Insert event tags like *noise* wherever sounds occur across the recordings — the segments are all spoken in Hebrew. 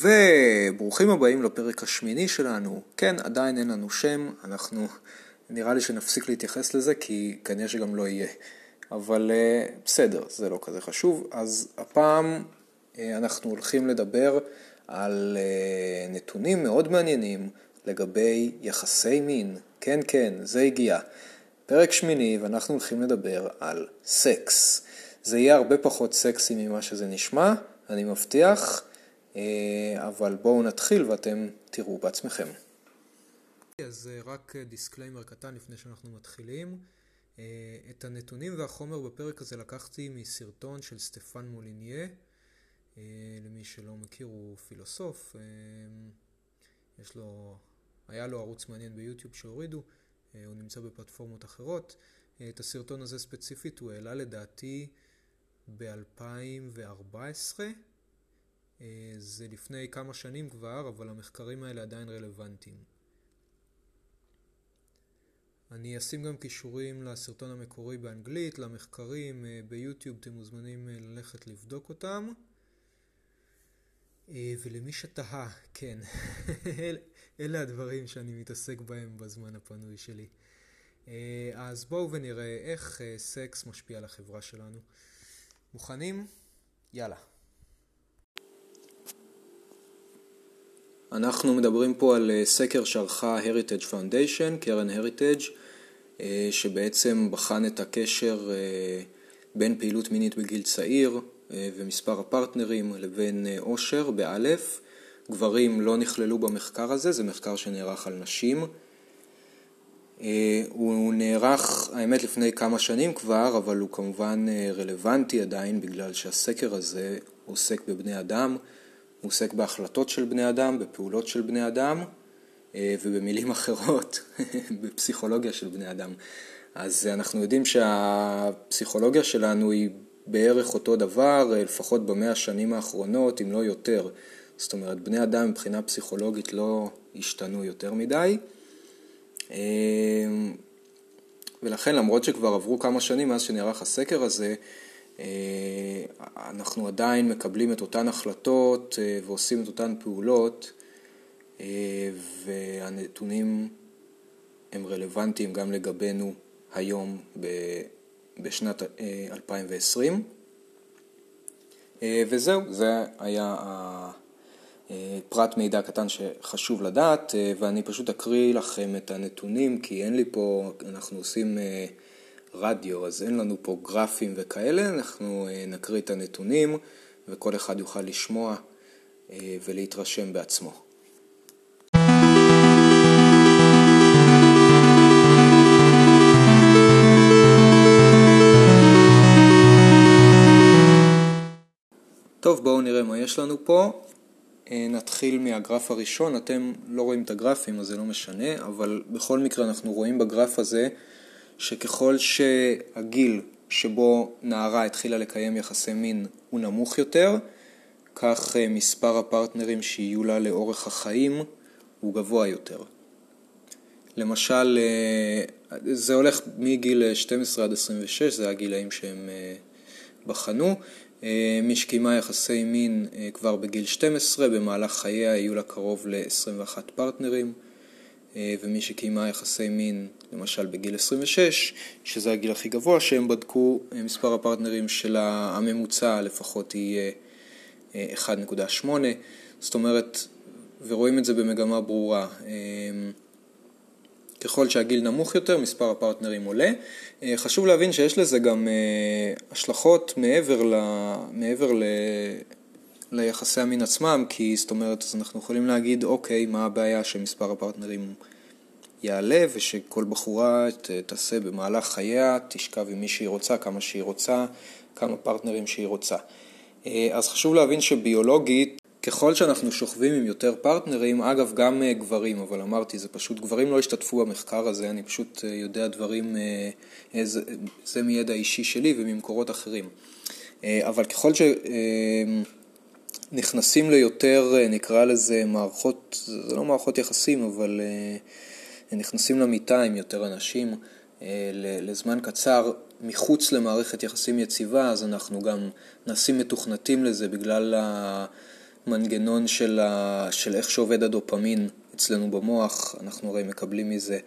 וברוכים הבאים לפרק השמיני שלנו. כן, עדיין אין לנו שם, אנחנו, נראה לי שנפסיק להתייחס לזה, כי כנראה שגם לא יהיה. אבל uh, בסדר, זה לא כזה חשוב. אז הפעם uh, אנחנו הולכים לדבר על uh, נתונים מאוד מעניינים לגבי יחסי מין. כן, כן, זה הגיע. פרק שמיני, ואנחנו הולכים לדבר על סקס. זה יהיה הרבה פחות סקסי ממה שזה נשמע, אני מבטיח. אה, אבל בואו נתחיל ואתם תראו בעצמכם. אז אה, רק דיסקליימר קטן לפני שאנחנו מתחילים. אה, את הנתונים והחומר בפרק הזה לקחתי מסרטון של סטפן מולינו. למי שלא מכיר הוא פילוסוף. יש לו, היה לו ערוץ מעניין ביוטיוב שהורידו, הוא נמצא בפלטפורמות אחרות. את הסרטון הזה ספציפית הוא העלה לדעתי ב-2014. אה, זה לפני כמה שנים כבר, אבל המחקרים האלה עדיין רלוונטיים. אני אשים גם קישורים לסרטון המקורי באנגלית, למחקרים אה, ביוטיוב, אתם מוזמנים אה, ללכת לבדוק אותם. ולמי שתהה, כן, *laughs* אלה הדברים שאני מתעסק בהם בזמן הפנוי שלי. אז בואו ונראה איך סקס משפיע על החברה שלנו. מוכנים? יאללה. אנחנו מדברים פה על אה, סקר שערכה Heritage Foundation, קרן Heritage, אה, שבעצם בחן את הקשר אה, בין פעילות מינית בגיל צעיר ומספר הפרטנרים לבין עושר באלף. גברים לא נכללו במחקר הזה, זה מחקר שנערך על נשים. הוא נערך, האמת, לפני כמה שנים כבר, אבל הוא כמובן רלוונטי עדיין בגלל שהסקר הזה עוסק בבני אדם. הוא עוסק בהחלטות של בני אדם, בפעולות של בני אדם, אה, ובמילים *laughs* אחרות, בפסיכולוגיה של בני אדם. אז אנחנו יודעים שהפסיכולוגיה שלנו היא בערך אותו דבר, אה, לפחות במאה השנים האחרונות, אם לא יותר. זאת אומרת, בני אדם מבחינה פסיכולוגית לא השתנו יותר מדי. אה, ולכן, למרות שכבר עברו כמה שנים מאז שנערך הסקר הזה, אנחנו עדיין מקבלים את אותן החלטות אה, ועושים את אותן פעולות אה, והנתונים הם רלוונטיים גם לגבינו היום בשנת 2020. וזהו, זה היה פרט מידע קטן שחשוב לדעת, ואני פשוט אקריא לכם את הנתונים, כי אין לי פה, אנחנו עושים רדיו, אז אין לנו פה גרפים וכאלה, אנחנו אה, נקריא את הנתונים וכל אחד יוכל לשמוע אה, ולהתרשם בעצמו. טוב, בואו נראה מה יש לנו פה. אה, נתחיל מהגרף הראשון, אתם לא רואים את הגרפים אז זה לא משנה, אבל בכל מקרה אנחנו רואים בגרף הזה שככל שהגיל שבו נערה התחילה לקיים יחסי מין הוא נמוך יותר, כך אה, מספר הפרטנרים שיהיו לה לאורך החיים הוא גבוה יותר. למשל, אה, זה הולך מגיל 12 עד 26, זה הגילאים שהם אה, בחנו. מי שקיימה יחסי מין כבר בגיל 12, במהלך חייה יהיו לה קרוב ל-21 פרטנרים. אה, ומי שקיימה יחסי מין, למשל בגיל 26, שזה הגיל הכי גבוה, שהם בדקו אה, מספר הפרטנרים של הממוצע לפחות יהיה 1.8, אה, זאת אומרת, ורואים את זה במגמה ברורה. ככל שהגיל נמוך יותר, מספר הפרטנרים עולה. חשוב להבין שיש לזה גם השלכות מעבר, ל... מעבר ל... ליחסי המין עצמם, כי זאת אומרת, אז אנחנו יכולים להגיד, אוקיי, מה הבעיה שמספר הפרטנרים יעלה ושכל בחורה תעשה במהלך חייה, תשכב עם מי שהיא רוצה, כמה שהיא רוצה, כמה פרטנרים שהיא רוצה. אה, אז חשוב להבין שביולוגית, ככל שאנחנו שוכבים עם יותר פרטנרים, אגב גם אה, גברים, אבל אמרתי, זה פשוט, גברים לא השתתפו במחקר הזה, אני פשוט אה, יודע דברים, זה, זה מידע אישי שלי וממקורות אחרים. אבל ככל ש... נכנסים ליותר, נקרא לזה מערכות, זה לא מערכות יחסים, אבל נכנסים למיטה עם יותר אנשים אה, לזמן קצר מחוץ למערכת יחסים יציבה, אז אנחנו גם נעשים מתוכנתים לזה בגלל המנגנון של, ה... של איך שעובד הדופמין אצלנו במוח, אנחנו הרי מקבלים מזה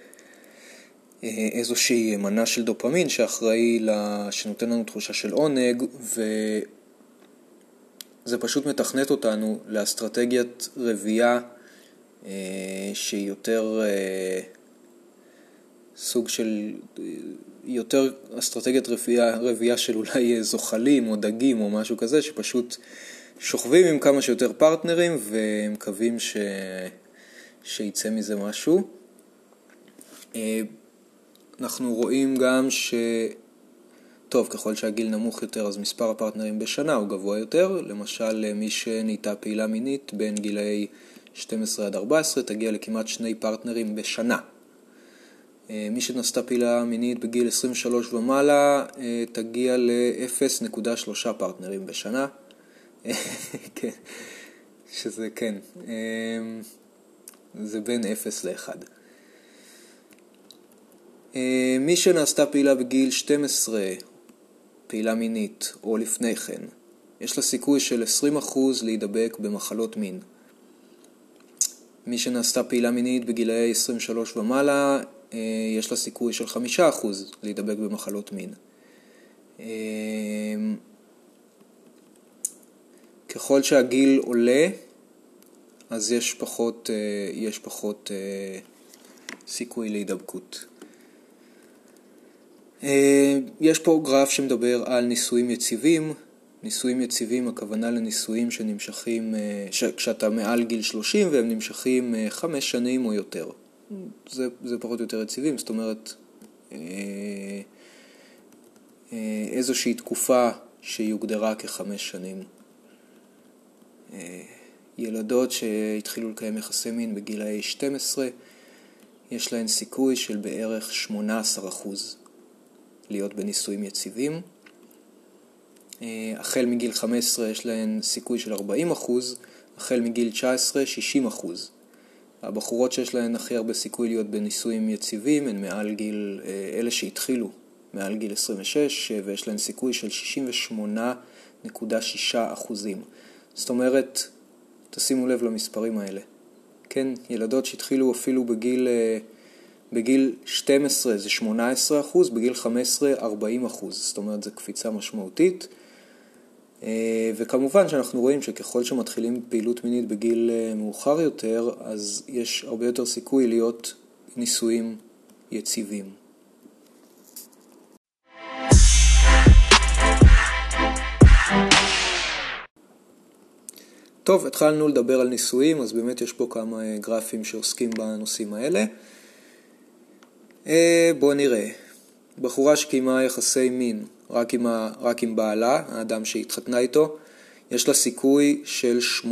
אה, איזושהי מנה של דופמין שאחראי, לה... שנותן לנו תחושה של עונג, וזה פשוט מתכנת אותנו לאסטרטגיית רבייה שהיא יותר אה, סוג של, יותר אסטרטגיית רבייה, רבייה של אולי זוחלים או דגים או משהו כזה, שפשוט שוכבים עם כמה שיותר פרטנרים ומקווים ש... שיצא מזה משהו. אה, אנחנו רואים גם ש... טוב, ככל שהגיל נמוך יותר אז מספר הפרטנרים בשנה הוא גבוה יותר. למשל, מי שנהייתה פעילה מינית בין גילאי 12 עד 14 תגיע לכמעט שני פרטנרים בשנה. אה, מי שנעשתה פעילה מינית בגיל 23 ומעלה אה, תגיע ל-0.3 פרטנרים בשנה. *laughs* כן, שזה כן, אה, זה בין 0 ל-1. מי שנעשתה פעילה בגיל 12, פעילה מינית, או לפני כן, יש לה סיכוי של 20% להידבק במחלות מין. מי שנעשתה פעילה מינית בגילאי 23 ומעלה, אה, יש לה סיכוי של 5% להידבק במחלות מין. אה, ככל שהגיל עולה, אז יש פחות, אה, יש פחות סיכוי להידבקות. יש פה גרף שמדבר על ניסויים יציבים, נישואים יציבים, הכוונה לנישואים שנמשכים, אה, ש... כשאתה מעל גיל 30 והם נמשכים אה, חמש שנים או יותר. זה, זה פחות או יותר יציבים, זאת אומרת אה, איזושהי תקופה שהיא הוגדרה כחמש שנים. ילדות שהתחילו לקיים יחסי מין בגילאי 12, יש להן סיכוי של בערך 18% להיות בנישואים יציבים. אה, החל מגיל 15 יש להן סיכוי של 40 אחוז, החל מגיל 19 60 אחוז. הבחורות שיש להן הכי הרבה סיכוי להיות בנישואים יציבים הן מעל גיל, אה, אלה שהתחילו מעל גיל 26 אה, ויש להן סיכוי של 68.6 אחוזים. זאת אומרת, תשימו לב למספרים האלה. כן, ילדות שהתחילו אפילו בגיל, בגיל 12 זה 18 אחוז, בגיל 15 40 אחוז. זאת אומרת, זו קפיצה משמעותית. אה, וכמובן שאנחנו רואים שככל שמתחילים פעילות מינית בגיל אה, מאוחר יותר, אז יש הרבה יותר סיכוי להיות נישואים יציבים. טוב, התחלנו לדבר על נישואים, אז באמת יש פה כמה אה, גרפים שעוסקים בנושאים האלה. בואו נראה. בחורה שקיימה יחסי מין רק עם, ה, רק עם בעלה, האדם שהתחתנה איתו, יש לה סיכוי של 80.5%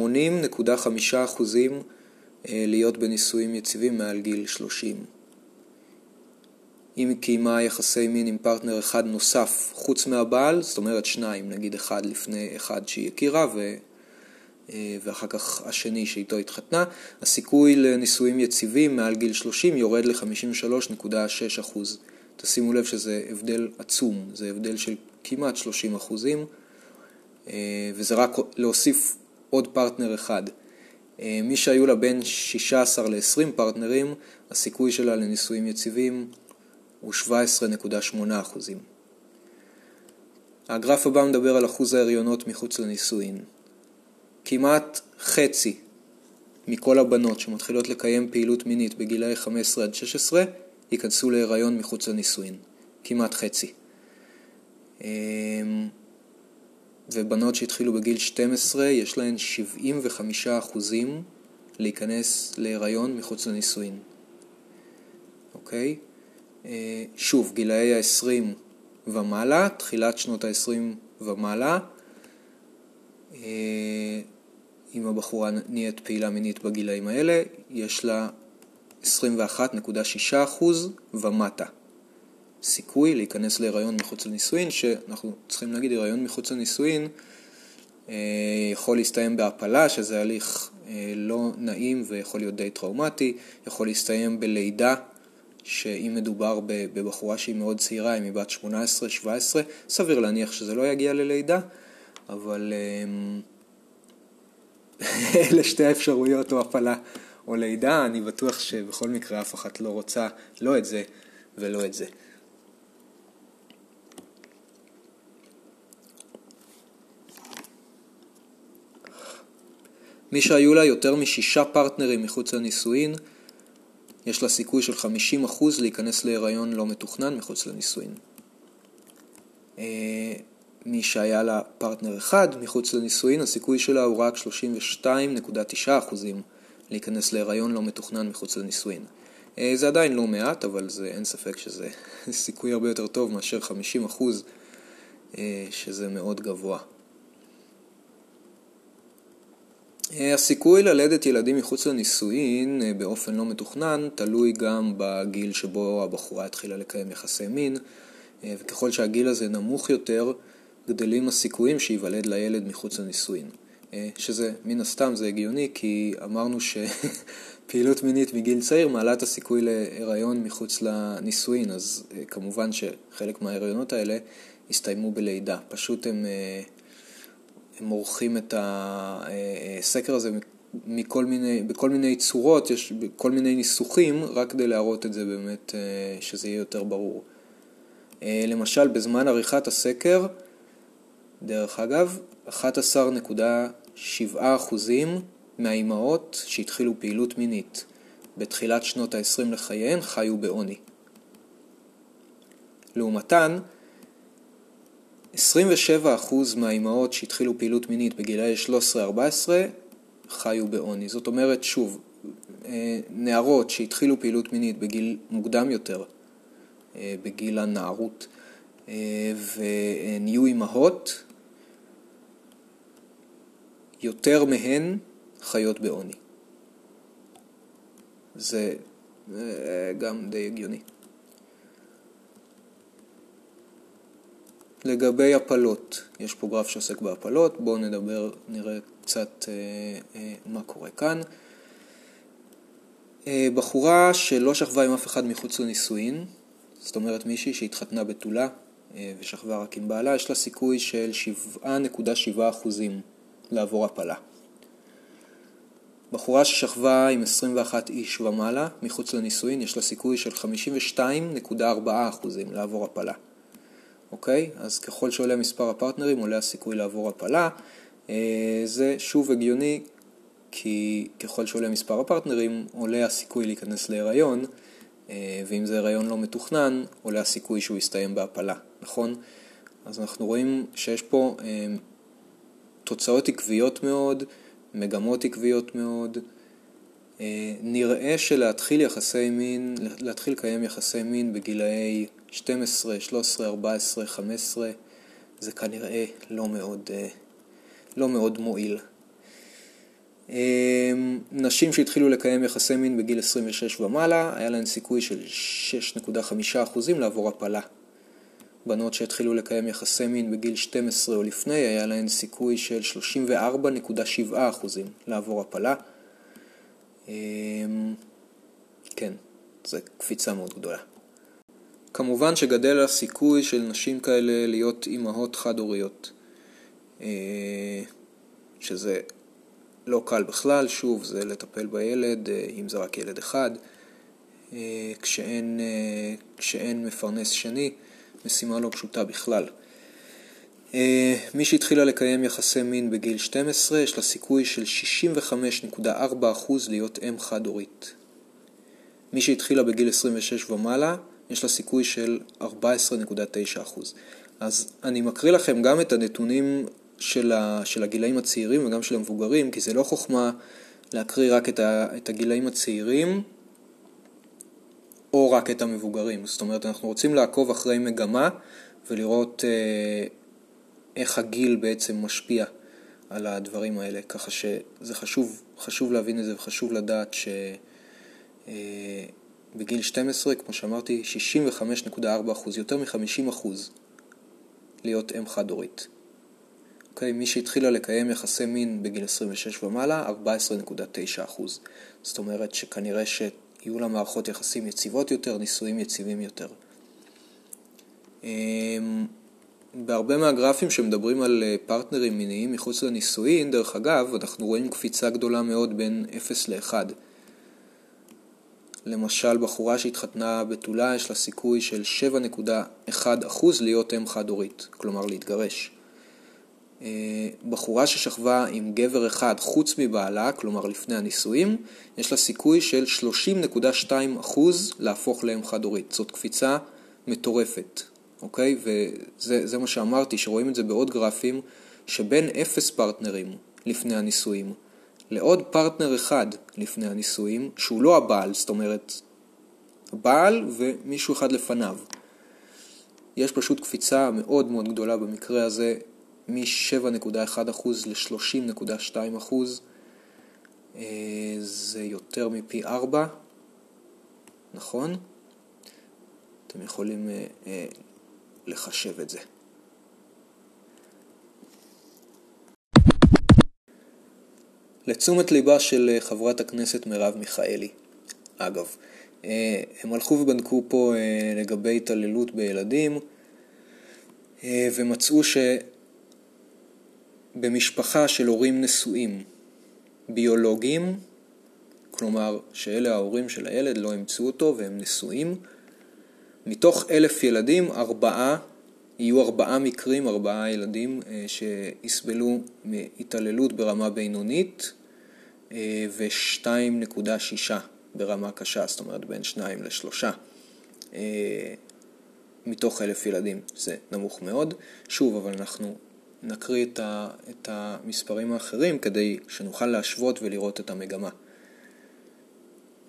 אה, להיות בנישואים יציבים מעל גיל 30. אם היא קיימה יחסי מין עם פרטנר אחד נוסף חוץ מהבעל, זאת אומרת שניים, נגיד אחד לפני אחד שהיא הכירה ו... אה, ואחר כך השני שאיתו התחתנה, הסיכוי לנישואים יציבים מעל גיל 30 יורד ל-53.6%. תשימו לב שזה הבדל עצום, זה הבדל של כמעט 30 אחוזים, אה, וזה רק להוסיף עוד פרטנר אחד. אה, מי שהיו לה בין 16 ל-20 פרטנרים, הסיכוי שלה לנישואים יציבים הוא 17.8 אחוזים. הגרף הבא מדבר על אחוז ההריונות מחוץ לנישואין. כמעט חצי מכל הבנות שמתחילות לקיים פעילות מינית בגילאי 15 עד 16 ייכנסו להיריון מחוץ לנישואין, כמעט חצי. אמ, ובנות שהתחילו בגיל 12, יש להן 75% להיכנס להיריון מחוץ לנישואין. אוקיי? אה, שוב, גילאי ה-20 ומעלה, תחילת שנות ה-20 ומעלה, אה, אם הבחורה נהיית פעילה מינית בגילאים האלה, יש לה 21.6% ומטה. סיכוי להיכנס להיריון מחוץ לנישואין, שאנחנו צריכים להגיד, הריון מחוץ לנישואין אה, יכול להסתיים בהפלה, שזה הליך אה, לא נעים ויכול להיות די טראומטי, יכול להסתיים בלידה, שאם מדובר בבחורה שהיא מאוד צעירה, אם היא בת 18-17, סביר להניח שזה לא יגיע ללידה, אבל... אה, *laughs* אלה שתי האפשרויות, או הפלה או לידה, אני בטוח שבכל מקרה אף אחת לא רוצה לא את זה ולא את זה. מי שהיו לה יותר משישה פרטנרים מחוץ לנישואין, יש לה סיכוי של 50% להיכנס להיריון לא מתוכנן מחוץ לנישואין. אה, מי שהיה לה פרטנר אחד מחוץ לנישואין, הסיכוי שלה הוא רק 32.9% להיכנס להיריון לא מתוכנן מחוץ לנישואין. אה, זה עדיין לא מעט, אבל זה, אין ספק שזה *laughs* סיכוי הרבה יותר טוב מאשר 50%, אה, שזה מאוד גבוה. אה, הסיכוי ללדת ילדים מחוץ לנישואין באופן לא מתוכנן תלוי גם בגיל שבו הבחורה התחילה לקיים יחסי מין, וככל שהגיל הזה נמוך יותר, גדלים הסיכויים שייוולד לילד מחוץ לנישואין. שזה, מן הסתם זה הגיוני, כי אמרנו שפעילות מינית מגיל צעיר מעלה את הסיכוי להיריון מחוץ לנישואין, אז כמובן שחלק מההיריונות האלה הסתיימו בלידה. פשוט הם הם עורכים את הסקר הזה מכל מיני, בכל מיני צורות, יש כל מיני ניסוחים, רק כדי להראות את זה באמת, אה, שזה יהיה יותר ברור. אה, למשל, בזמן עריכת הסקר, דרך אגב, 11.7% מהאימהות שהתחילו פעילות מינית בתחילת שנות ה-20 לחייהן חיו בעוני. לעומתן, 27% מהאימהות שהתחילו פעילות מינית בגילאי 13-14 חיו בעוני. זאת אומרת, שוב, אה, נערות שהתחילו פעילות מינית בגיל מוקדם יותר, אה, בגיל הנערות, אה, ונהיו אימהות, יותר מהן חיות בעוני. זה גם די הגיוני. לגבי הפלות, יש פה גרף שעוסק בהפלות, בואו נדבר, נראה קצת אה, אה, מה קורה כאן. אה, בחורה שלא שכבה עם אף אחד מחוץ לנישואין, זאת אומרת מישהי שהתחתנה בתולה אה, ושכבה רק עם בעלה, יש לה סיכוי של 7.7% לעבור הפלה. בחורה ששכבה עם 21 איש ומעלה מחוץ לנישואין, יש לה סיכוי של 52.4% לעבור הפלה. אוקיי? אז ככל שעולה מספר הפרטנרים עולה הסיכוי לעבור הפלה. אה, זה שוב הגיוני, כי ככל שעולה מספר הפרטנרים עולה הסיכוי להיכנס להיריון, אה, ואם זה הריון לא מתוכנן, עולה הסיכוי שהוא יסתיים בהפלה, נכון? אז אנחנו רואים שיש פה אה, תוצאות עקביות מאוד, מגמות עקביות מאוד. נראה שלהתחיל יחסי מין, להתחיל לקיים יחסי מין בגילאי 12, 13, 14, 15, זה כנראה לא מאוד, אה, לא מאוד מועיל. אמ, נשים שהתחילו לקיים יחסי מין בגיל 26 ומעלה, היה להן סיכוי של 6.5% לעבור הפלה. בנות שהתחילו לקיים יחסי מין בגיל 12 או לפני, היה להן סיכוי של 34.7% לעבור הפלה. אמ, כן, זו קפיצה מאוד גדולה. כמובן שגדל הסיכוי של נשים כאלה להיות אימהות חד-הוריות, אה, שזה לא קל בכלל, שוב, זה לטפל בילד, אה, אם זה רק ילד אחד, אה, כשאין, כשאין מפרנס שני, משימה לא פשוטה בכלל. מי שהתחילה לקיים יחסי מין בגיל 12, יש לה סיכוי של 65.4% להיות אם חד-הורית. מי שהתחילה בגיל 26 ומעלה, יש לה סיכוי של 14.9%. אז אני מקריא לכם גם את הנתונים של, ה, של הגילאים הצעירים וגם של המבוגרים, כי זה לא חוכמה להקריא רק את, ה, את הגילאים הצעירים או רק את המבוגרים. זאת אומרת, אנחנו רוצים לעקוב אחרי מגמה ולראות אה, איך הגיל בעצם משפיע על הדברים האלה, ככה שזה חשוב, חשוב להבין את זה וחשוב לדעת ש... אה, בגיל 12, כמו שאמרתי, 65.4%, יותר מ-50% להיות אם חד-הורית. אוקיי, מי שהתחילה לקיים יחסי מין בגיל 26 ומעלה, 14.9%. זאת אומרת שכנראה שיהיו לה מערכות יחסים יציבות יותר, נישואים יציבים יותר. אמ, בהרבה מהגרפים שמדברים על פרטנרים מיניים מחוץ לנישואין, דרך אגב, אנחנו רואים קפיצה גדולה מאוד בין 0 ל-1. למשל, בחורה שהתחתנה בתולה, יש לה סיכוי של 7.1% להיות אם חד-הורית, כלומר להתגרש. אה, בחורה ששכבה עם גבר אחד חוץ מבעלה, כלומר לפני הנישואים, יש לה סיכוי של 30.2% להפוך לאם חד-הורית. זאת קפיצה מטורפת, אוקיי? וזה מה שאמרתי, שרואים את זה בעוד גרפים, שבין אפס פרטנרים לפני הנישואים לעוד פרטנר אחד לפני הנישואים, שהוא לא הבעל, זאת אומרת, הבעל ומישהו אחד לפניו. יש פשוט קפיצה מאוד מאוד גדולה במקרה הזה מ-7.1% ל-30.2%, אה, זה יותר מפי 4, נכון? אתם יכולים אה, אה, לחשב את זה. לתשומת ליבה של חברת הכנסת מרב מיכאלי. אגב, הם הלכו ובדקו פה לגבי התעללות בילדים ומצאו ש... במשפחה של הורים נשואים. ביולוגיים, כלומר שאלה ההורים של הילד, לא אימצו אותו והם נשואים, מתוך אלף ילדים, ארבעה, יהיו ארבעה מקרים, ארבעה ילדים אה, שיסבלו מהתעללות ברמה בינונית אה, ו-2.6 ברמה קשה, זאת אומרת בין שניים לשלושה אה, מתוך אלף ילדים, זה נמוך מאוד. שוב, אבל אנחנו נקריא את, ה, את המספרים האחרים כדי שנוכל להשוות ולראות את המגמה.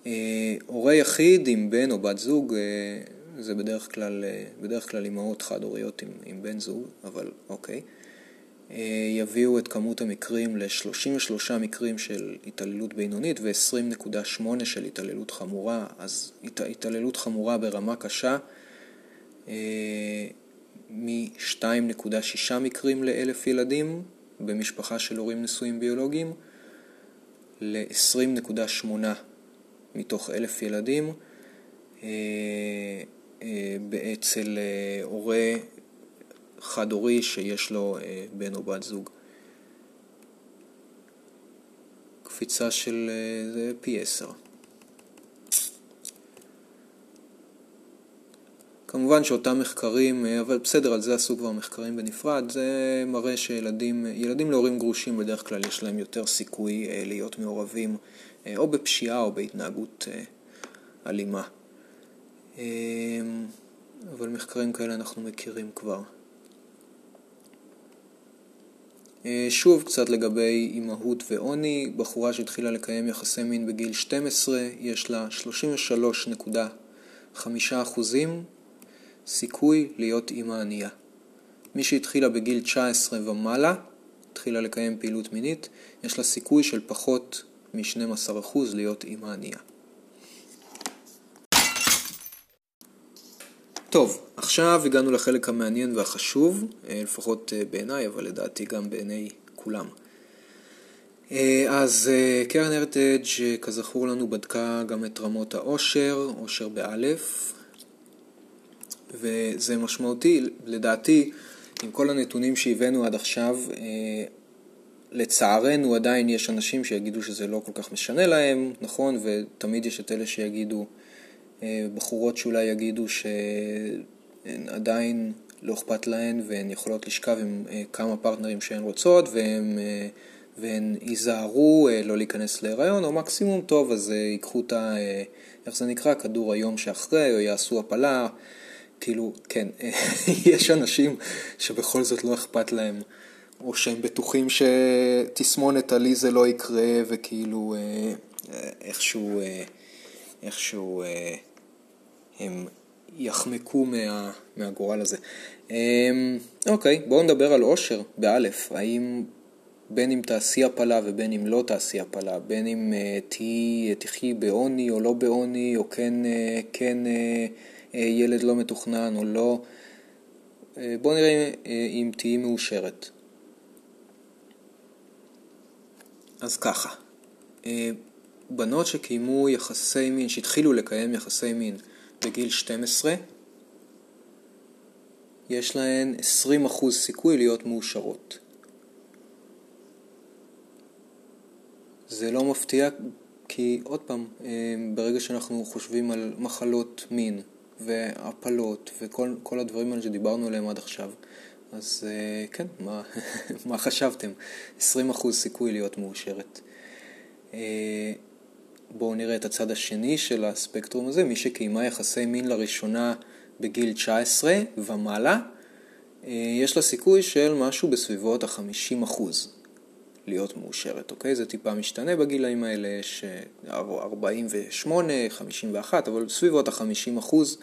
אה, הורה יחיד עם בן או בת זוג, אה, זה בדרך כלל, אה, בדרך כלל אימהות חד-הוריות עם, עם בן זוג, אבל אוקיי, יביאו את כמות המקרים ל-33 מקרים של התעללות בינונית ו-20.8 של התעללות חמורה, אז התעללות חמורה ברמה קשה מ-2.6 מקרים לאלף ילדים במשפחה של הורים נשואים ביולוגיים ל-20.8 מתוך אלף ילדים אה, אה, אצל אה, הורה חד-הורי שיש לו בן או בת זוג. קפיצה של זה פי עשר. כמובן שאותם מחקרים, אה, אבל בסדר, על זה עשו כבר מחקרים בנפרד, זה מראה שילדים ילדים להורים גרושים בדרך כלל יש להם יותר סיכוי אה, להיות מעורבים אה, או בפשיעה או בהתנהגות אלימה. אבל מחקרים כאלה אנחנו מכירים כבר. שוב קצת לגבי אימהות ועוני, בחורה שהתחילה לקיים יחסי מין בגיל 12, יש לה 33.5 אחוזים סיכוי להיות אימא ענייה. מי שהתחילה בגיל 19 ומעלה, התחילה לקיים פעילות מינית, יש לה סיכוי של פחות מ-12% להיות אימא ענייה. טוב, עכשיו הגענו לחלק המעניין והחשוב, אה, לפחות אה, בעיניי, אבל לדעתי גם בעיני כולם. אה, אז קרן הרטג' כזכור לנו בדקה גם את רמות העושר, עושר באלף, וזה משמעותי, לדעתי, עם כל הנתונים שהבאנו עד עכשיו, אה, לצערנו עדיין יש אנשים שיגידו שזה לא כל כך משנה להם, נכון? ותמיד יש את אלה שיגידו, אה, בחורות שאולי יגידו שעדיין לא אכפת להן והן יכולות לשכב עם אה, כמה פרטנרים שהן רוצות והן, והן ייזהרו לא להיכנס להיריון, או מקסימום טוב, אז ייקחו את ה... איך זה נקרא? כדור היום שאחרי, או יעשו הפלה. כאילו, כן, *laughs* יש אנשים שבכל זאת לא אכפת להם, או שהם בטוחים שתסמונת עלי זה לא יקרה, וכאילו אה, איכשהו, אה, איכשהו אה, הם יחמקו מה, מהגורל הזה. אוקיי, בואו נדבר על אושר, באלף. האם בין אם תעשי הפלה ובין אם לא תעשי הפלה, בין אם תהיי, תחי בעוני או לא בעוני, או כן, כן אה, ילד לא מתוכנן או לא. אה, בואו נראה אה, אם תהיי מאושרת. אז ככה, בנות שקיימו יחסי מין, שהתחילו לקיים יחסי מין בגיל 12, יש להן 20% סיכוי להיות מאושרות. זה לא מפתיע כי עוד פעם, אה, ברגע שאנחנו חושבים על מחלות מין והפלות וכל הדברים האלה שדיברנו עליהם עד עכשיו, אז אה, כן, מה, *laughs* מה חשבתם? 20% סיכוי להיות מאושרת. אה, בואו נראה את הצד השני של הספקטרום הזה, מי שקיימה יחסי מין לראשונה בגיל 19 ומעלה, יש לה סיכוי של משהו בסביבות ה-50%. להיות מאושרת, אוקיי? זה טיפה משתנה בגילאים האלה, יש 48, 51, אבל סביבות ה-50 אחוז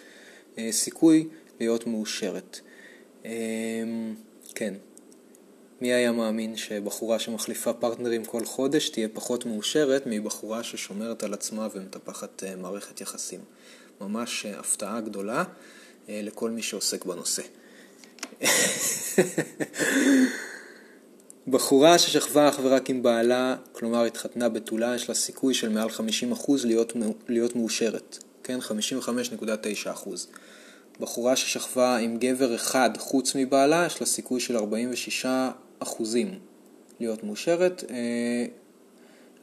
אה, סיכוי להיות מאושרת. אמ, כן. מי היה מאמין שבחורה שמחליפה פרטנרים כל חודש תהיה פחות מאושרת מבחורה ששומרת על עצמה ומטפחת אה, מערכת יחסים? ממש אה, הפתעה גדולה לכל מי שעוסק בנושא. *laughs* בחורה ששכבה אך ורק עם בעלה, כלומר התחתנה בתולה, יש לה סיכוי של מעל 50% להיות, להיות מאושרת, כן? 55.9%. בחורה ששכבה עם גבר אחד חוץ מבעלה, יש לה סיכוי של 46% להיות מאושרת. אה,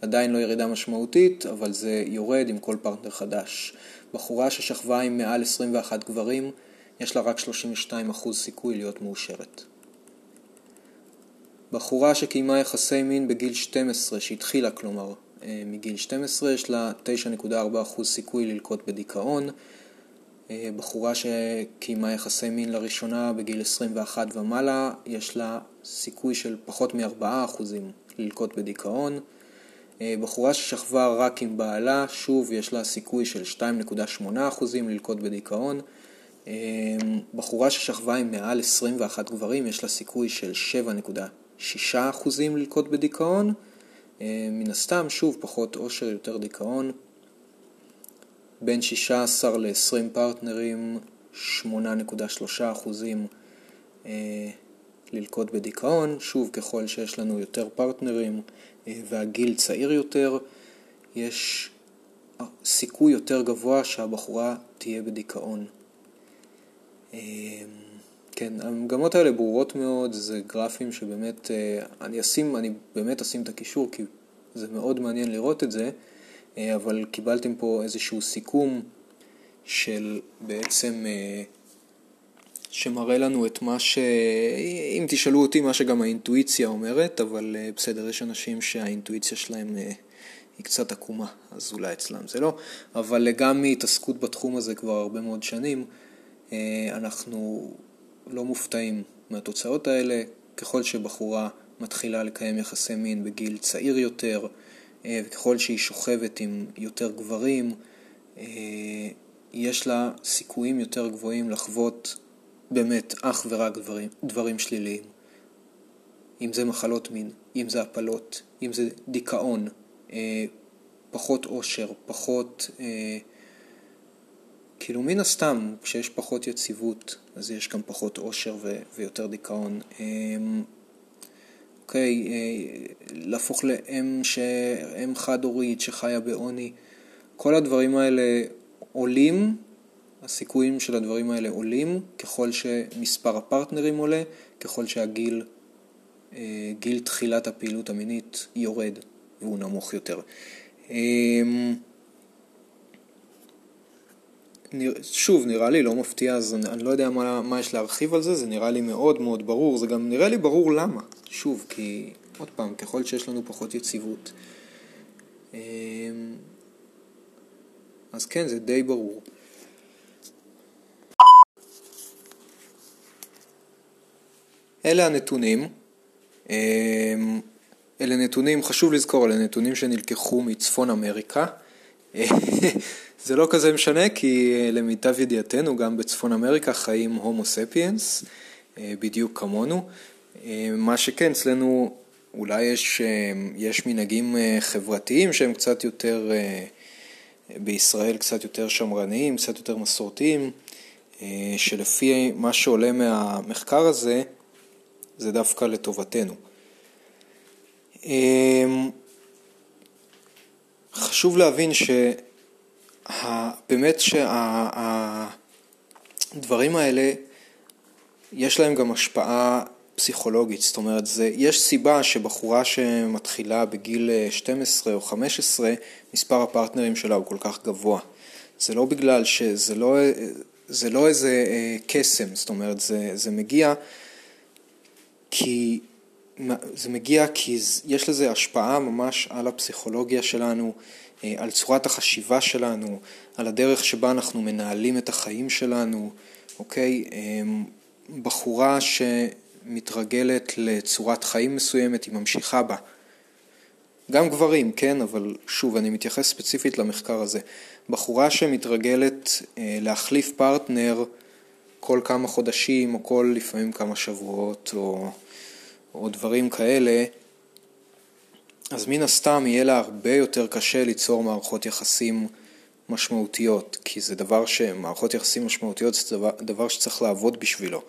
עדיין לא ירידה משמעותית, אבל זה יורד עם כל פרטנר חדש. בחורה ששכבה עם מעל 21 גברים, יש לה רק 32% סיכוי להיות מאושרת. בחורה שקיימה יחסי מין בגיל 12, שהתחילה כלומר אה, מגיל 12, יש לה 9.4% סיכוי ללקוט בדיכאון. אה, בחורה שקיימה יחסי מין לראשונה בגיל 21 ומעלה, יש לה סיכוי של פחות מ-4% ללקוט בדיכאון. אה, בחורה ששכבה רק עם בעלה, שוב יש לה סיכוי של 2.8% ללקוט בדיכאון. בחורה ששכבה עם מעל 21 גברים, יש לה סיכוי של 7.2%. 6% ללקוט בדיכאון, אה, מן הסתם, שוב, פחות עושר, יותר דיכאון. בין 16 ל-20 פרטנרים, 8.3% אה, ללקוט בדיכאון. שוב, ככל שיש לנו יותר פרטנרים אה, והגיל צעיר יותר, יש סיכוי יותר גבוה שהבחורה תהיה בדיכאון. כן, המגמות האלה ברורות מאוד, זה גרפים שבאמת, אה, אני אשים, אני באמת אשים את הקישור כי זה מאוד מעניין לראות את זה, אה, אבל קיבלתם פה איזשהו סיכום של בעצם, אה, שמראה לנו את מה ש... אם תשאלו אותי, מה שגם האינטואיציה אומרת, אבל בסדר, יש אנשים שהאינטואיציה שלהם היא קצת עקומה, אז אולי אצלם זה לא, אבל גם מהתעסקות בתחום הזה כבר הרבה מאוד שנים, אנחנו לא מופתעים מהתוצאות האלה. ככל שבחורה מתחילה לקיים יחסי מין בגיל צעיר יותר, אה, וככל שהיא שוכבת עם יותר גברים, אה, יש לה סיכויים יותר גבוהים לחוות באמת אך ורק דברים, דברים שליליים. אם זה מחלות מין, אם זה הפלות, אם זה דיכאון, אה, פחות עושר, פחות... כאילו מן הסתם, כשיש פחות יציבות, אז יש גם פחות עושר ו- ויותר דיכאון. אמ, אוקיי, אה, להפוך לאם ש... חד-הורית שחיה בעוני, כל הדברים האלה עולים, הסיכויים של הדברים האלה עולים ככל שמספר הפרטנרים עולה, ככל שהגיל, אה, גיל תחילת הפעילות המינית יורד והוא נמוך יותר. שוב, נראה לי לא מפתיע, אז אני, אני לא יודע מה, מה יש להרחיב על זה, זה נראה לי מאוד מאוד ברור, זה גם נראה לי ברור למה. שוב, כי עוד פעם, ככל שיש לנו פחות יציבות. אמ, אז כן, זה די ברור. אלה הנתונים. אמ, אלה נתונים, חשוב לזכור, אלה נתונים שנלקחו מצפון אמריקה. *laughs* זה לא כזה משנה, כי אה, למיטב ידיעתנו, גם בצפון אמריקה חיים הומו ספיאנס, אה, בדיוק כמונו. אה, מה שכן, אצלנו אולי יש, יש מנהגים חברתיים שהם קצת יותר, בישראל קצת יותר שמרניים, קצת יותר מסורתיים, שלפי מה שעולה מהמחקר הזה, זה דווקא לטובתנו. חשוב להבין ש... באמת שהדברים האלה, יש להם גם השפעה פסיכולוגית, זאת אומרת, זה, יש סיבה שבחורה שמתחילה בגיל 12 או 15, מספר הפרטנרים שלה הוא כל כך גבוה. זה לא בגלל שזה לא, זה לא איזה אה, קסם, זאת אומרת, זה, זה מגיע כי זה מגיע כי יש לזה השפעה ממש על הפסיכולוגיה שלנו, אה, על צורת החשיבה שלנו, על הדרך שבה אנחנו מנהלים את החיים שלנו, אוקיי? אמ, בחורה שמתרגלת לצורת חיים מסוימת, היא ממשיכה בה. גם גברים, כן, אבל שוב, אני מתייחס ספציפית למחקר הזה. בחורה שמתרגלת אה, להחליף פרטנר כל כמה חודשים, או כל לפעמים כמה שבועות, או, או דברים כאלה, אז מן הסתם יהיה לה הרבה יותר קשה ליצור מערכות יחסים משמעותיות, כי זה דבר שמערכות יחסים משמעותיות זה דבר, דבר שצריך לעבוד בשבילו.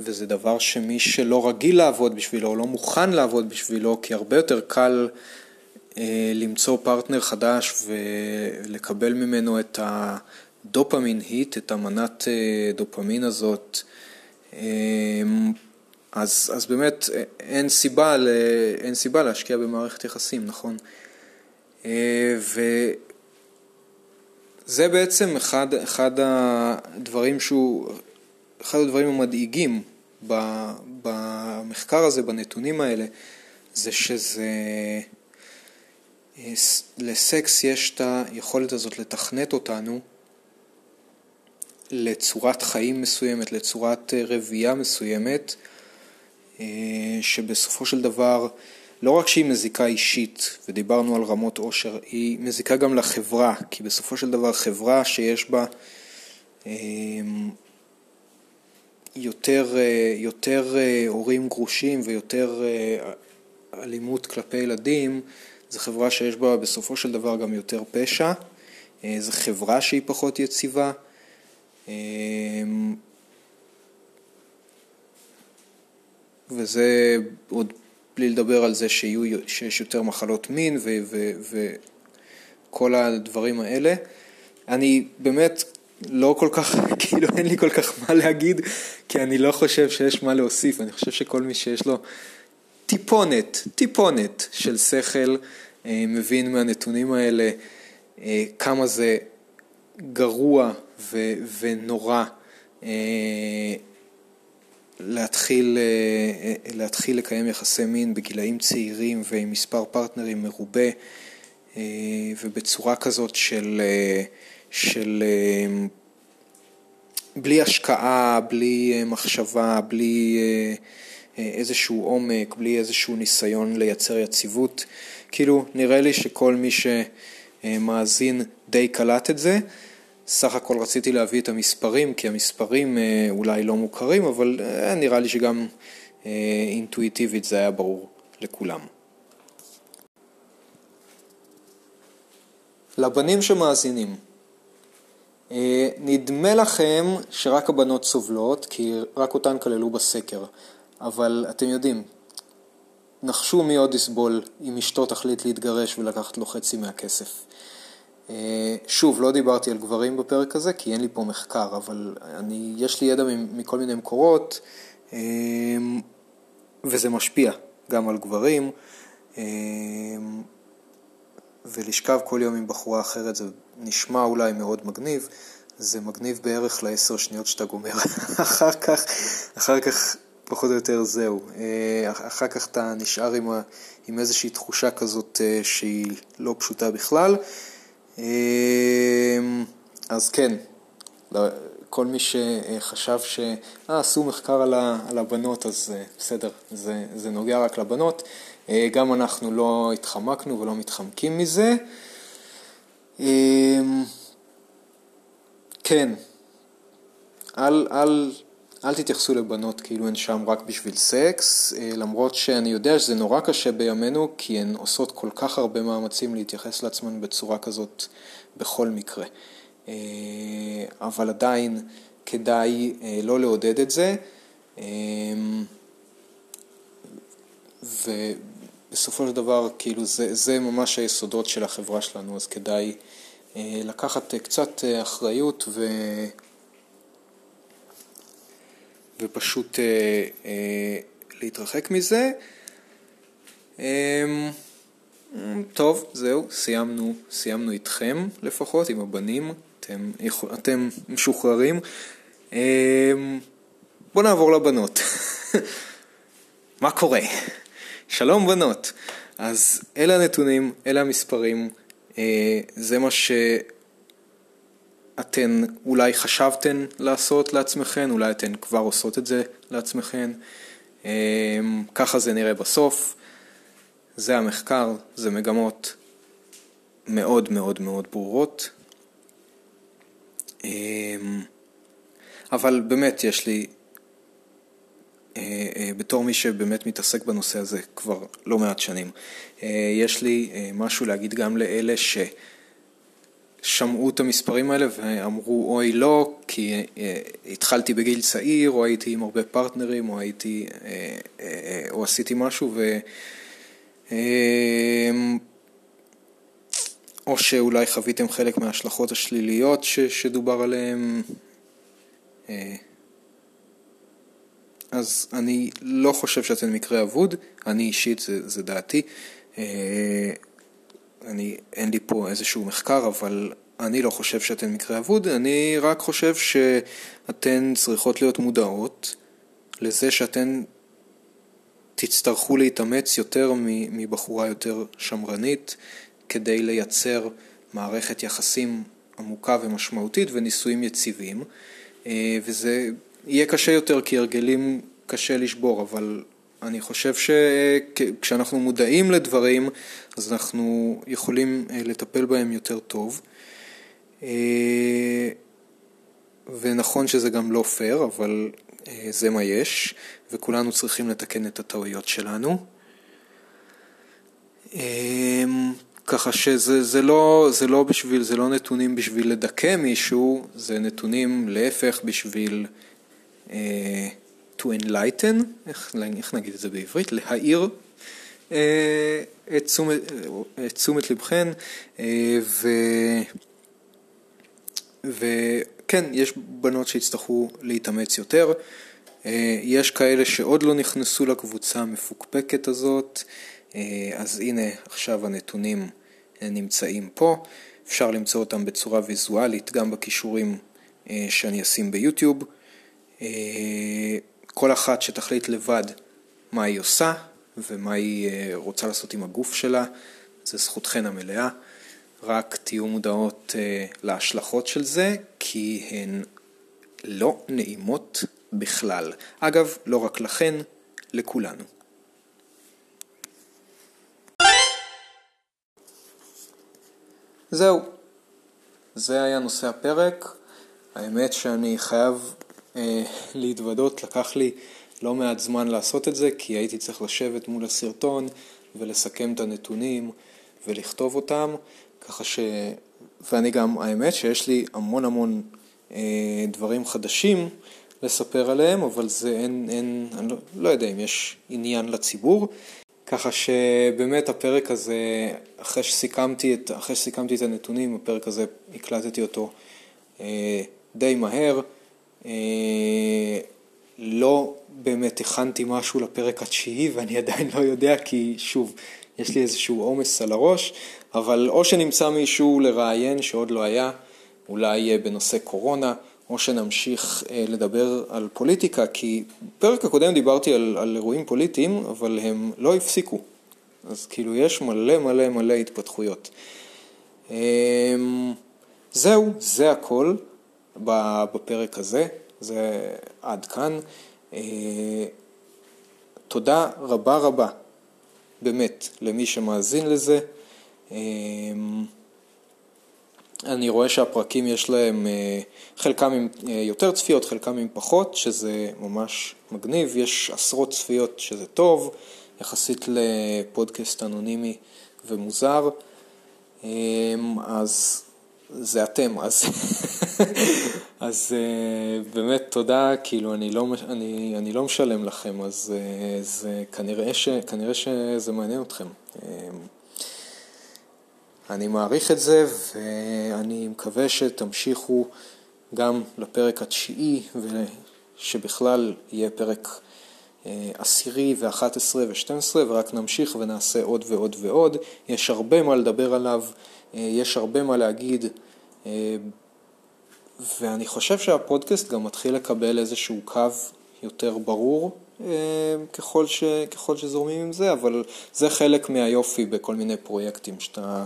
וזה דבר שמי שלא רגיל לעבוד בשבילו, או לא מוכן לעבוד בשבילו, כי הרבה יותר קל אה, למצוא פרטנר חדש ולקבל ממנו את הדופמין היט, את המנת אה, דופמין הזאת, אה, אז, אז באמת אין סיבה, אין סיבה להשקיע במערכת יחסים, נכון? וזה בעצם אחד, אחד הדברים שהוא, אחד הדברים המדאיגים במחקר הזה, בנתונים האלה, זה שזה לסקס יש את היכולת הזאת לתכנת אותנו לצורת חיים מסוימת, לצורת אה, רבייה מסוימת, אה, שבסופו של דבר לא רק שהיא מזיקה אישית, ודיברנו על רמות עושר, היא מזיקה גם לחברה, כי בסופו של דבר חברה שיש בה אה, יותר, יותר הורים גרושים ויותר אלימות כלפי ילדים, זו חברה שיש בה בסופו של דבר גם יותר פשע, אה, זו חברה שהיא פחות יציבה. וזה עוד בלי לדבר על זה שיהיו, שיש יותר מחלות מין וכל הדברים האלה. אני באמת לא כל כך, *laughs* כאילו אין לי כל כך מה להגיד, כי אני לא חושב שיש מה להוסיף, אני חושב שכל מי שיש לו טיפונת, טיפונת של שכל, אה, מבין מהנתונים האלה אה, כמה זה גרוע ו- ונורא אה, להתחיל, להתחיל לקיים יחסי מין בגילאים צעירים ועם מספר פרטנרים מרובה ובצורה כזאת של, של בלי השקעה, בלי מחשבה, בלי איזשהו עומק, בלי איזשהו ניסיון לייצר יציבות. כאילו, נראה לי שכל מי שמאזין די קלט את זה. סך הכל רציתי להביא את המספרים, כי המספרים אה, אולי לא מוכרים, אבל אה, נראה לי שגם אה, אינטואיטיבית זה היה ברור לכולם. לבנים שמאזינים, נדמה לכם שרק הבנות סובלות, כי רק אותן כללו בסקר, אבל אתם יודעים, נחשו מי עוד יסבול אם אשתו תחליט להתגרש ולקחת לו חצי מהכסף. אה, שוב, לא דיברתי על גברים בפרק הזה כי אין לי פה מחקר, אבל אני, יש לי ידע מכל מיני מקורות אה, וזה משפיע גם על גברים. אה, ולשכב כל יום עם בחורה אחרת זה נשמע אולי מאוד מגניב, זה מגניב בערך לעשר שניות שאתה גומר. *laughs* אחר כך, אחר כך פחות או יותר זהו. אחר כך אתה נשאר עם, ה, עם איזושהי תחושה כזאת שהיא לא פשוטה בכלל. אה, אז כן, כל מי שחשב שעשו מחקר על הבנות, אז בסדר, זה, זה נוגע רק לבנות. גם אנחנו לא התחמקנו ולא מתחמקים מזה. כן, על, על אל תתייחסו לבנות כאילו הן שם רק בשביל סקס, אה, למרות שאני יודע שזה נורא קשה בימינו, כי הן עושות כל כך הרבה מאמצים להתייחס לעצמן בצורה כזאת בכל מקרה. אה, אבל עדיין כדאי אה, לא לעודד את זה, ובסופו של דבר, כאילו זה, זה ממש היסודות של החברה שלנו, אז כדאי לקחת קצת אחריות ו... ופשוט אה, אה, להתרחק מזה. אה, טוב, זהו, סיימנו, סיימנו איתכם לפחות, עם הבנים, אתם, אתם משוחררים. אה, בואו נעבור לבנות. *laughs* מה קורה? שלום בנות. אז אלה הנתונים, אלה המספרים, אה, זה מה שאתן אולי חשבתן לעשות לעצמכן, אולי אתן כבר עושות את זה לעצמכן. אה, ככה זה נראה בסוף. זה המחקר, זה מגמות מאוד מאוד מאוד ברורות. אה, אבל באמת יש לי אה, אה, בתור מי שבאמת מתעסק בנושא הזה כבר לא מעט שנים. אה, יש לי משהו להגיד גם לאלה ששמעו את המספרים האלה ואמרו אוי לא, כי התחלתי בגיל צעיר, או הייתי עם הרבה פרטנרים, או הייתי, או עשיתי משהו ו... או שאולי חוויתם חלק מההשלכות השליליות ש, שדובר עליהן. אז אני לא חושב שאתן מקרה אבוד, אני אישית, זה, זה דעתי. אני, אין לי פה איזשהו מחקר, אבל אני לא חושב שאתן מקרה אבוד, אני רק חושב שאתן צריכות להיות מודעות לזה שאתן תצטרכו להתאמץ יותר מבחורה יותר שמרנית כדי לייצר מערכת יחסים עמוקה ומשמעותית ונישואים יציבים, אה, וזה יהיה קשה יותר כי הרגלים קשה לשבור, אבל אני חושב שכשאנחנו מודעים לדברים, אז אנחנו יכולים אה, לטפל בהם יותר טוב. אה, ונכון שזה גם לא פייר, אבל אה, זה מה יש, וכולנו צריכים לתקן את הטעויות שלנו. ככה שזה זה לא, זה לא בשביל, זה לא נתונים בשביל לדכא מישהו, זה נתונים להפך בשביל אה, to enlighten, איך, איך נגיד את זה בעברית? להעיר אה, את תשומת, את תשומת לבכן, אה, ו... וכן, יש בנות שיצטרכו להתאמץ יותר, יש כאלה שעוד לא נכנסו לקבוצה המפוקפקת הזאת, אז הנה עכשיו הנתונים נמצאים פה, אפשר למצוא אותם בצורה ויזואלית גם בכישורים שאני אשים ביוטיוב. כל אחת שתחליט לבד מה היא עושה ומה היא אה, רוצה לעשות עם הגוף שלה, זה זכותכן המלאה. רק תהיו מודעות אה, להשלכות של זה, כי הן לא נעימות בכלל. אגב, לא רק לכן, לכולנו. זהו, זה היה נושא הפרק. האמת שאני חייב להתוודות, לקח לי לא מעט זמן לעשות את זה, כי הייתי צריך לשבת מול הסרטון ולסכם את הנתונים ולכתוב אותם, ככה ש... ואני גם, האמת שיש לי המון המון אה, דברים חדשים לספר עליהם, אבל זה אין, אין אני לא, לא יודע אם יש עניין לציבור. ככה שבאמת הפרק הזה, אחרי שסיכמתי את, אחרי שסיכמתי את הנתונים, הפרק הזה הקלטתי אותו אה, די מהר. אה, לא באמת הכנתי משהו לפרק התשיעי ואני עדיין לא יודע כי שוב, יש לי איזשהו עומס על הראש, אבל או שנמצא מישהו לראיין שעוד לא היה, אולי בנושא קורונה, או שנמשיך אה, לדבר על פוליטיקה, כי בפרק הקודם דיברתי על, על אירועים פוליטיים, אבל הם לא הפסיקו. אז כאילו יש מלא מלא מלא התפתחויות. זהו, זה הכל. בפרק הזה, זה עד כאן. אה, תודה רבה רבה, באמת, למי שמאזין לזה. אה, אני רואה שהפרקים יש להם, אה, חלקם עם יותר צפיות, חלקם עם פחות, שזה ממש מגניב, יש עשרות צפיות שזה טוב, יחסית לפודקאסט אנונימי ומוזר, אז זה אתם, אז, *laughs* אז uh, באמת תודה, כאילו אני לא, אני, אני לא משלם לכם, אז uh, זה כנראה, ש, כנראה שזה מעניין אתכם. Uh, אני מעריך את זה ואני מקווה שתמשיכו גם לפרק התשיעי שבכלל יהיה פרק אה, עשירי ואחת עשרה ושתים עשרה ורק נמשיך ונעשה עוד ועוד ועוד. יש הרבה מה לדבר עליו, אה, יש הרבה מה להגיד, אה, ואני חושב שהפודקאסט גם מתחיל לקבל איזשהו קו יותר ברור ככל, ש, ככל שזורמים עם זה, אבל זה חלק מהיופי בכל מיני פרויקטים שאתה...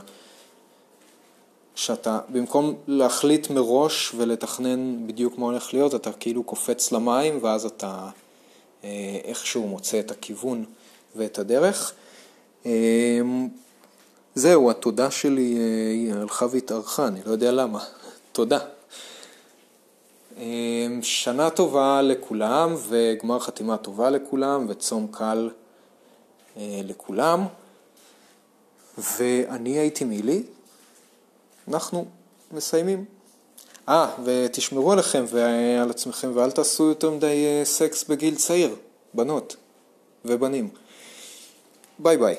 שאתה במקום להחליט מראש ולתכנן בדיוק מה הולך להיות, אתה כאילו קופץ למים ואז אתה אה, איכשהו מוצא את הכיוון ואת הדרך. אה, זהו, התודה שלי אה, הלכה והתארכה, אני לא יודע למה. תודה. שנה טובה לכולם וגמר חתימה טובה לכולם וצום קל לכולם. ואני הייתי מילי, אנחנו מסיימים. אה, ותשמרו עליכם ועל עצמכם ואל תעשו יותר מדי אה, סקס בגיל צעיר, בנות ובנים. ביי ביי.